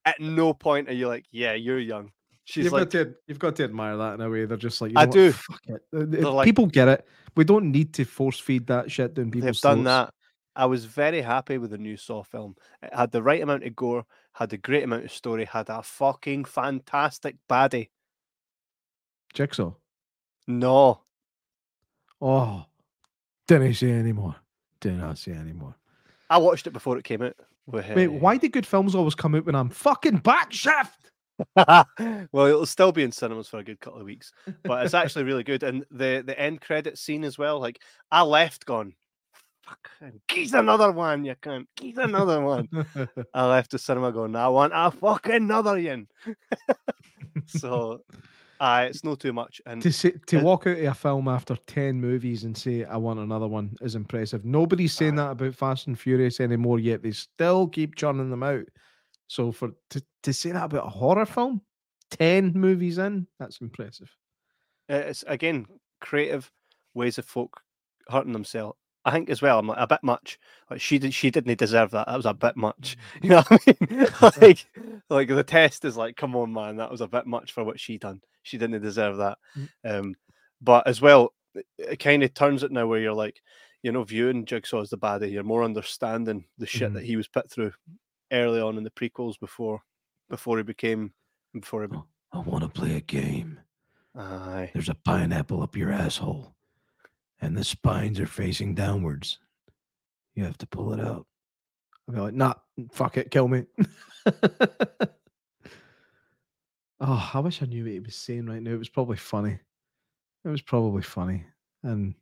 at no point are you like, Yeah, you're young. She's you've like, got to you've got to admire that in a way. They're just like I what, do. Fuck it. Like- people get it. We don't need to force feed that shit down They've people's done throats. that. I was very happy with the new Saw film. It had the right amount of gore, had a great amount of story, had a fucking fantastic baddie. Jigsaw. No, Oh, didn't say anymore. Did not say anymore. I watched it before it came out. Wait, uh, why do good films always come out when I'm fucking back shift? well, it'll still be in cinemas for a good couple of weeks, but it's actually really good. And the the end credit scene as well. Like I left, gone. Fuck, geez, another one, you can't. Another one. I left the cinema going, I want a fucking another yin. so, uh, it's not too much. And to say, to it- walk out of a film after 10 movies and say I want another one is impressive. Nobody's saying that about Fast and Furious anymore yet. They still keep churning them out. So for to, to say that about a horror film, 10 movies in, that's impressive. It's again creative ways of folk hurting themselves. I think as well. I'm like a bit much. Like she did, she didn't deserve that. That was a bit much. Mm. You know what I mean? like, like the test is like, come on, man, that was a bit much for what she done. She didn't deserve that. Mm. Um, but as well, it, it kind of turns it now where you're like, you know, viewing Jigsaw as the baddie, you're more understanding the shit mm-hmm. that he was put through early on in the prequels before, before he became, before he be- oh, I want to play a game. Aye. There's a pineapple up your asshole, and the spines are facing downwards. You have to pull it out. I'll be like, nah, fuck it, kill me. oh, I wish I knew what he was saying right now. It was probably funny. It was probably funny. And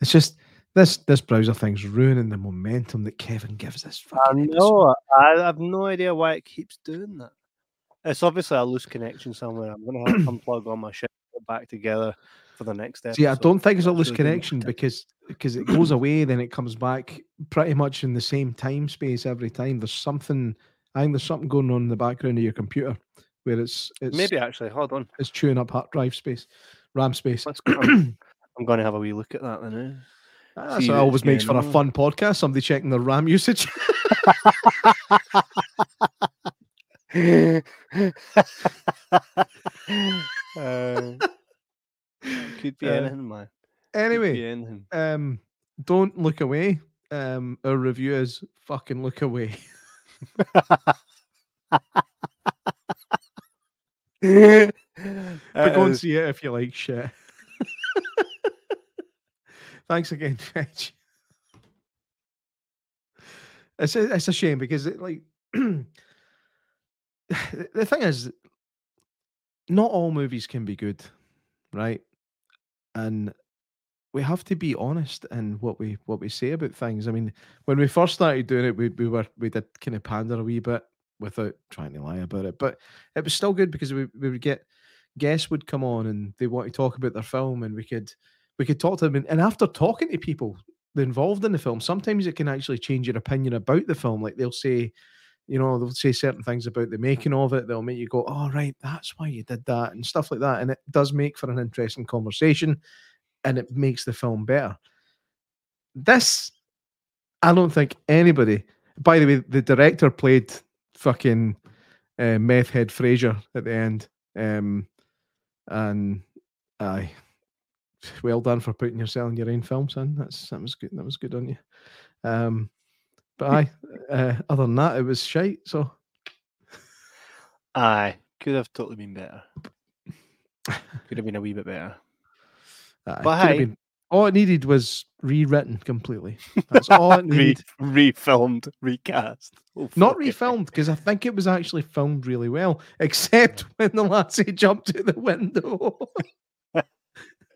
it's just this this browser thing's ruining the momentum that Kevin gives this I know. I have no idea why it keeps doing that. It's obviously a loose connection somewhere. I'm going to have to unplug all my shit, put back together for the next episode. See, I don't think it's a loose connection because because it goes away, then it comes back pretty much in the same time space every time. There's something, I think there's something going on in the background of your computer where it's it's Maybe actually, hold on. it's chewing up hard drive space, RAM space. Go. I'm going to have a wee look at that then. eh? That's see what always makes for a fun podcast. Somebody checking their RAM usage. uh, could be Uh, anything, man. Anyway, be anything. um, don't look away. Um, our review is fucking look away. But go and see it if you like shit. Thanks again, Fetch. It's a, it's a shame because it like the thing is, not all movies can be good, right? And we have to be honest in what we what we say about things. I mean, when we first started doing it, we we were we did kind of pander a wee bit without trying to lie about it, but it was still good because we, we would get guests would come on and they want to talk about their film and we could we could talk to them and, and after talking to people involved in the film sometimes it can actually change your opinion about the film. Like they'll say you know they'll say certain things about the making of it they'll make you go oh right that's why you did that and stuff like that and it does make for an interesting conversation and it makes the film better. This i don't think anybody by the way the director played fucking uh, meth head fraser at the end um and aye well done for putting yourself in your own film son that's that was good that was good on you um but aye uh, other than that it was shite so Aye, could have totally been better. Could have been a wee bit better. aye, But hey- been- all it needed was rewritten completely that's all it needed. Re- refilmed, recast. Oh, not refilmed because I think it was actually filmed really well, except when the lassie jumped to the window.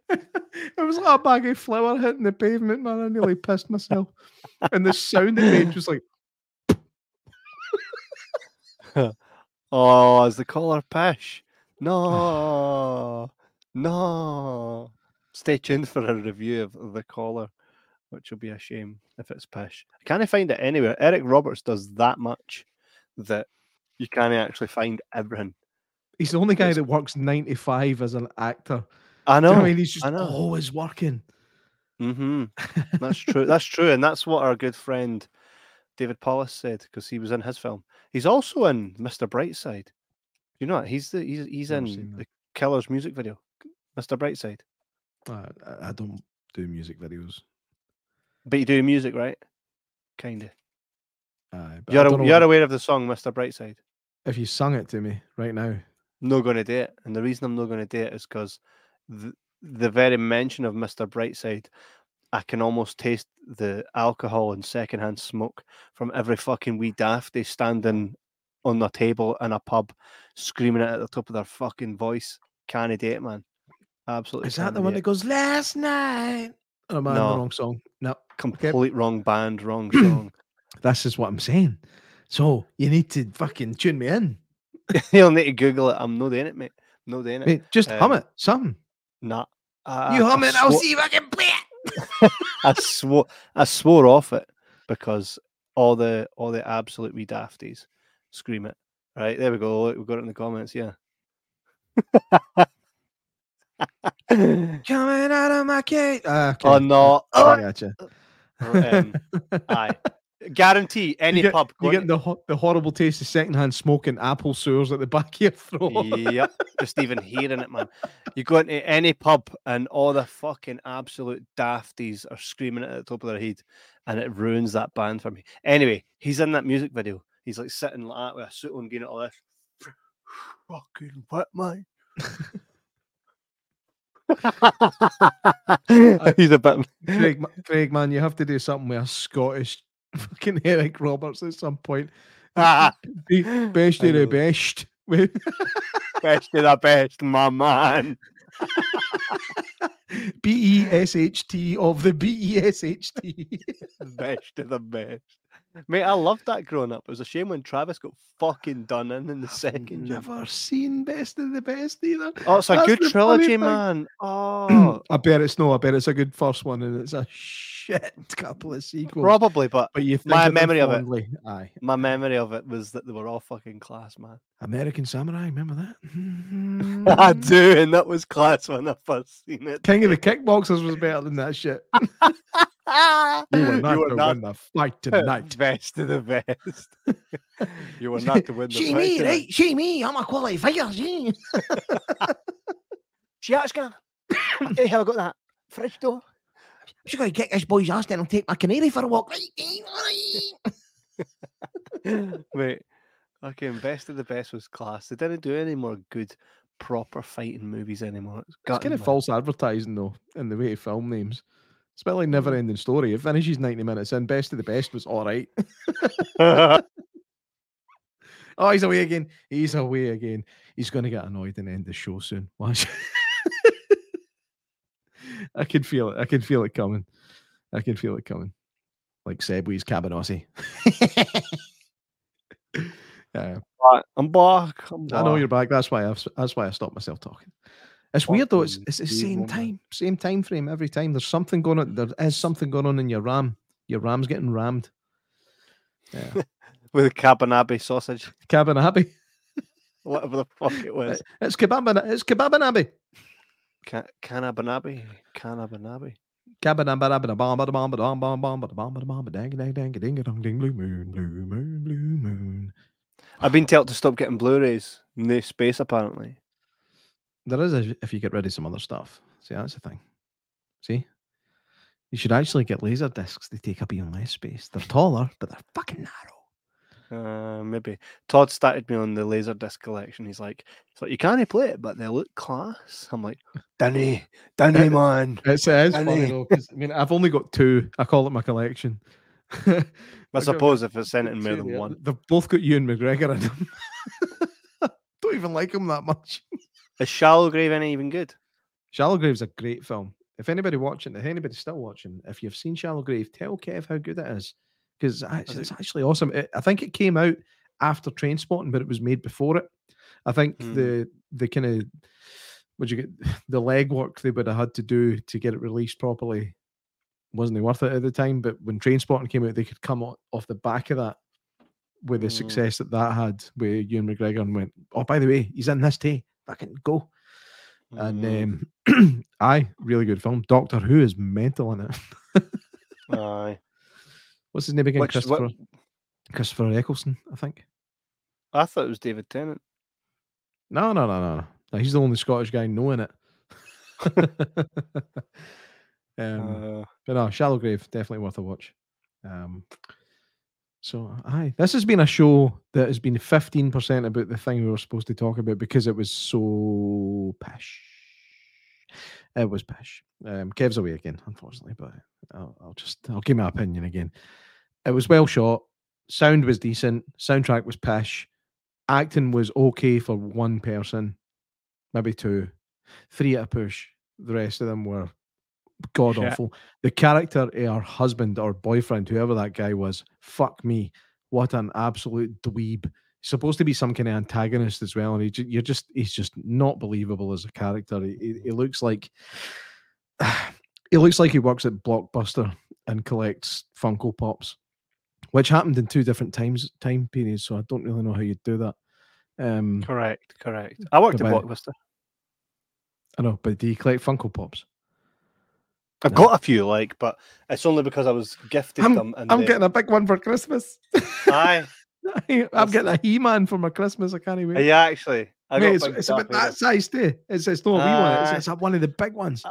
it was like a bag of flour hitting the pavement, man. I nearly pissed myself. And the sound it made was like, Oh, is the collar pish? No, no. Stay tuned for a review of the collar, which will be a shame if it's pish. I can't find it anywhere. Eric Roberts does that much that you can't actually find everything. he's the only guy that works 95 as an actor. I you know. know I mean? He's just always working. hmm That's true. That's true, and that's what our good friend David Paulus said because he was in his film. He's also in Mr. Brightside. You know, he's the he's he's in the Killer's music video, Mr. Brightside. Uh, I- I don't do music videos. But you do music, right? Kind of. Aye, You're a, you're what- aware of the song Mr. Brightside. if you sung it to me right now. not going to do it, and the reason I'm not going to do it is because the, the very mention of Mr. Brightside, I can almost taste the alcohol and secondhand smoke from every fucking wee dafty standing on the table in a pub, screaming it at the top of their fucking voice. Can't man. Absolutely. Is that the one that goes last night? Or am I in the No. wrong song? No. complete wrong band, wrong song? This is what I'm saying. So you need to fucking tune me in. You'll need to Google it. I'm not doing it, mate. Not doing it. Mate, just hum Um, it. Something. Nah. I- you I- hum I it, I'll see if I can play it. I swore I swore off it because all the all the absolute wee dafties scream it. Right there we go. Look, we got it in the comments. Yeah. Coming out of my cage. Ah, okay. Oh no! I gotcha. um, aye, guarantee any you get, pub. you go get the ho- the horrible taste of secondhand smoke and apple sewers at the back of your throat. yep, just even hearing it, man. You go into any pub and all the fucking absolute dafties are screaming it at the top of their head, and it ruins that band for me. Anyway, he's in that music video. He's like sitting like that with a suit on, getting all this. fucking wet, man. He's a bit. Craig, Craig, man, you have to do something with a Scottish fucking Eric Roberts at some point. Be best of the best. Best of the best, my man. B E S H T of the B E S H T. best of the best. Mate, I loved that growing up. It was a shame when Travis got fucking done in in the second. Never seen best of the best either. Oh, it's a That's good trilogy, man. Oh, I bet it's no. I bet it's a good first one, and it's a shit couple of sequels. probably, but but you my memory of it, aye. my memory of it was that they were all fucking class, man. American Samurai. Remember that? I do, and that was class when I first seen it. King of the Kickboxers was better than that shit. You were not to win the fight tonight. best of the best. you were not to win the See fight She me, right? See me, I'm a qualified fighter, see? see, that's gonna. I'll tell you how I got that. Fridge door. I'm just going to kick this boy's ass, then I'll take my canary for a walk. Right, eh, Wait, okay, best of the best was class. They didn't do any more good, proper fighting movies anymore. It's, It's kind of false advertising though, in the way of film names. It's a bit like mm. Never Ending Story. It finishes 90 minutes in. Best of the Best was all right. oh, he's away again. He's away again. He's going to get annoyed and end the show soon. Watch. I can feel it. I can feel it coming. I can feel it coming. Like Sebwe's Cabanossi. yeah. I'm back. I'm I know you're back. That's why I've, that's why I stopped myself talking. It's weird though. It's, it's the same man. time, same time frame every time. There's something going on. There is something going on in your RAM. Your RAM's getting rammed. Yeah. with a Cabanabi sausage, Cabin Abbey. whatever the fuck it was. It's kebab. It's kebab Abbey. Ca- Canabanabi, Canabanabi. Abbey. Kanabanabi. Kanabanabi. I've been told to stop getting Blu-rays. No space apparently. There is a, if you get rid of some other stuff. See, that's the thing. See, you should actually get laser discs. They take up even less space. They're taller, but they're fucking narrow. Uh, maybe Todd started me on the laser disc collection. He's like, "It's like you can't play it, but they look class." I'm like, "Danny, Danny, man." It's, it is funny Danny. though. 'cause, I mean, I've only got two. I call it my collection. I I've got- suppose if it's sent in more than there. one, They've both got Ewan McGregor in them. Don't even like him that much. is Shallow Grave any even good? Shallow Grave's a great film. If anybody watching, if anybody's still watching, if you've seen Shallow Grave, tell Kev how good it is because it's, it's actually awesome. It, I think it came out after Trainspotting, but it was made before it. I think Hmm. the the kind of would you get the legwork they would have had to do to get it released properly wasn't worth it at the time. But when Trainspotting came out, they could come off the back of that with the Mm. success that that had with Ewan McGregor and went, oh by the way, he's in this day. Fucking go. And Mm, um, aye, really good film. Doctor Who is mental in it. aye. What's his name again? Which- what- Christopher Christopher Eccleston, I think. I thought it was David Tennant. No, no, no, no, no. No, He's the only Scottish guy knowing it. um, Uh, but no, Shallow Grave definitely worth a watch. Um, so aye, this has been a show that has been fifteen percent about the thing we were supposed to talk about because it was so pish. It was pish. Um, Kev's away again, unfortunately, but I'll, I'll just I'll give my opinion again. It was well shot. Sound was decent. Soundtrack was pish. Acting was okay for one person, maybe two, three at a push. The rest of them were god Shit. awful. The character her husband or boyfriend, whoever that guy was, fuck me, what an absolute dweeb. Supposed to be some kind of antagonist as well, and he, you're just he's just not believable as a character. He, he, he looks like he looks like he works at Blockbuster and collects Funko Pops, which happened in two different times time periods. So I don't really know how you'd do that. Um, correct, correct. I worked at Blockbuster. I know, but do you collect Funko Pops? I've No. got a few, like, but it's only because I was gifted I'm, them. And I'm getting a big one for Christmas. Aye, I'm getting a He-Man for my Christmas. I can't wait. you actually? I Mate, it's, it's about that size too. It's, it's not a wee one. It's, it's a- one of the big ones.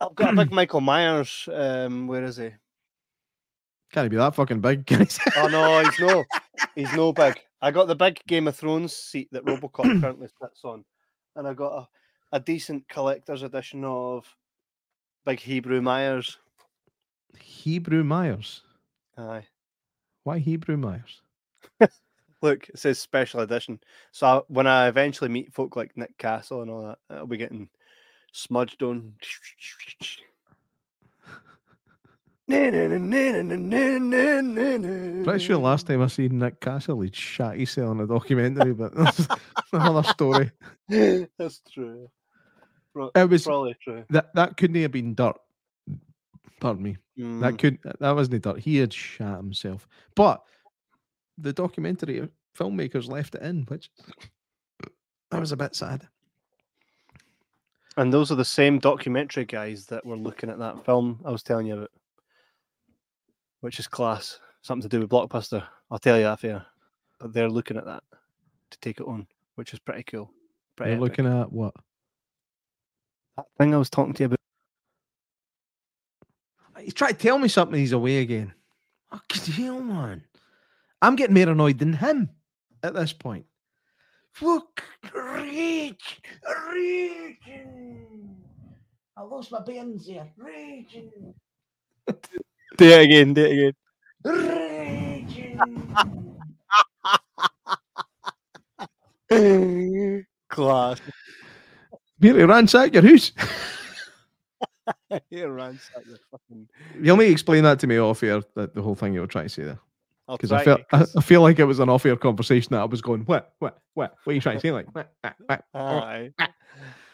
I've got a big Michael Myers. Um, where is he? Can't he be that fucking big. Oh no, he's no, he's no big. I got the big Game of Thrones seat that Robocop currently sits on, and I got a, a decent collector's edition of Big Hebrew Myers. Hebrew Myers. Aye. Why Hebrew Myers? Look, it says special edition. So I, when I eventually meet folk like Nick Castle and all that, I'll be getting smudged on. Pretty sure last time I seen Nick Castle, he'd shat himself in a documentary, but that's another story. That's true. Pro- It was probably true. that that couldn't have been dirt. Pardon me. Mm. That could that wasn't dirt. He had shat himself. But the documentary filmmakers left it in, which I was a bit sad. And those are the same documentary guys that were looking at that film I was telling you about, which is class. Something to do with Blockbuster. I'll tell you that fair. But they're looking at that to take it on, which is pretty cool. Pretty You're epic. looking at what? that thing I was talking to you about. He's trying to tell me something. He's away again. Fucking hell, man. I'm getting more annoyed than him at this point. Fuck, rage, raging. I lost my bearings here. Raging. Do it again, do it again. Raging. Class. Merely ransack your house. Here, ransack the fucking. You'll need to explain that to me off air, the, the whole thing you were trying to say there. Because I felt to, I feel like it was an off air conversation that I was going, what, what, what, what are you trying to say? Like, what, what, what, what?"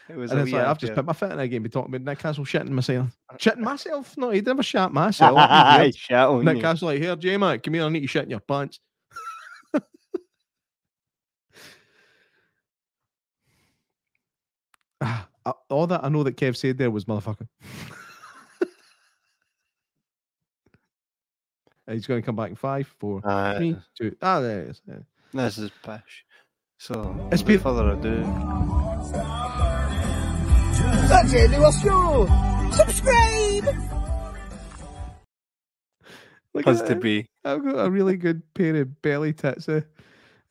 It was and it's like I've just put my foot in again. Be talking about Nick Castle shitting myself, shitting myself. No, he'd never shat myself. Weird. shit on Nick you. Castle like, here, J man, come here. I need you shit in your pants. Ah, All that I know that Kev said there was motherfucker. He's going to come back in five, four, Aye. three, two. Ah, there it is. yeah. This is pish. So, It's without been- further ado, That's it, new show. Subscribe. Look has to be. I've got a really good pair of belly tits. eh?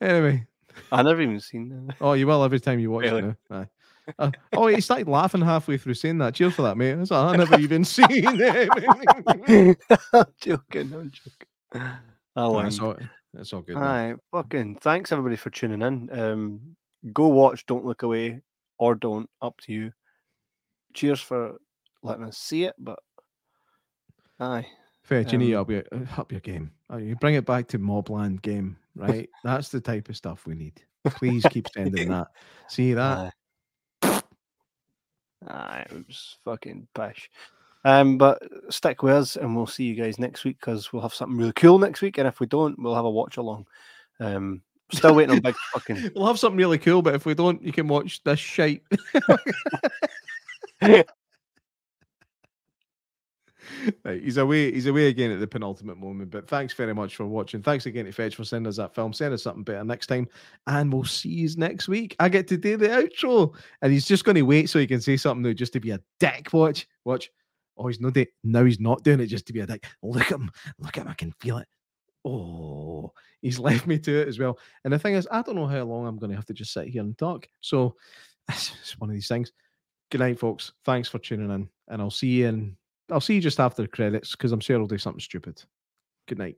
Anyway, I never even seen that. oh, you will every time you watch Really? it now. Aye. Uh, oh, he started laughing halfway through saying that. Cheers for that, mate. I like, I never even seen it. I'm joking. I'm joking. I Oh, it's all, it's all good. man. Aye, fucking thanks everybody for tuning in. Um, go watch Don't Look Away or Don't, up to you. Cheers for letting us see it, but aye. Fetch, you need Um, up your, uh, up your game. Oh, you bring it back to Mobland game, right? That's the type of stuff we need. Please keep sending that. See that? Aye. Aye, it was fucking pish. Um, but stick with us and we'll see you guys next week because we'll have something really cool next week. And if we don't, we'll have a watch along. Um, still waiting on big fucking. We'll have something really cool, but if we don't, you can watch this shite. He's away. He's away again at the penultimate moment. But thanks very much for watching. Thanks again to Fetch for sending us that film. Send us something better next time, and we'll see you next week. I get to do the outro, and he's just going to wait so he can say something new, just to be a dick. Watch, watch. Oh, he's not. Do- now he's not doing it just to be a dick. Look at him. Look at him. I can feel it. Oh, he's left me to it as well. And the thing is, I don't know how long I'm going to have to just sit here and talk. So it's one of these things. Good night, folks. Thanks for tuning in, and I'll see you in. I'll see you just after the credits because I'm sure I'll do something stupid. Good night.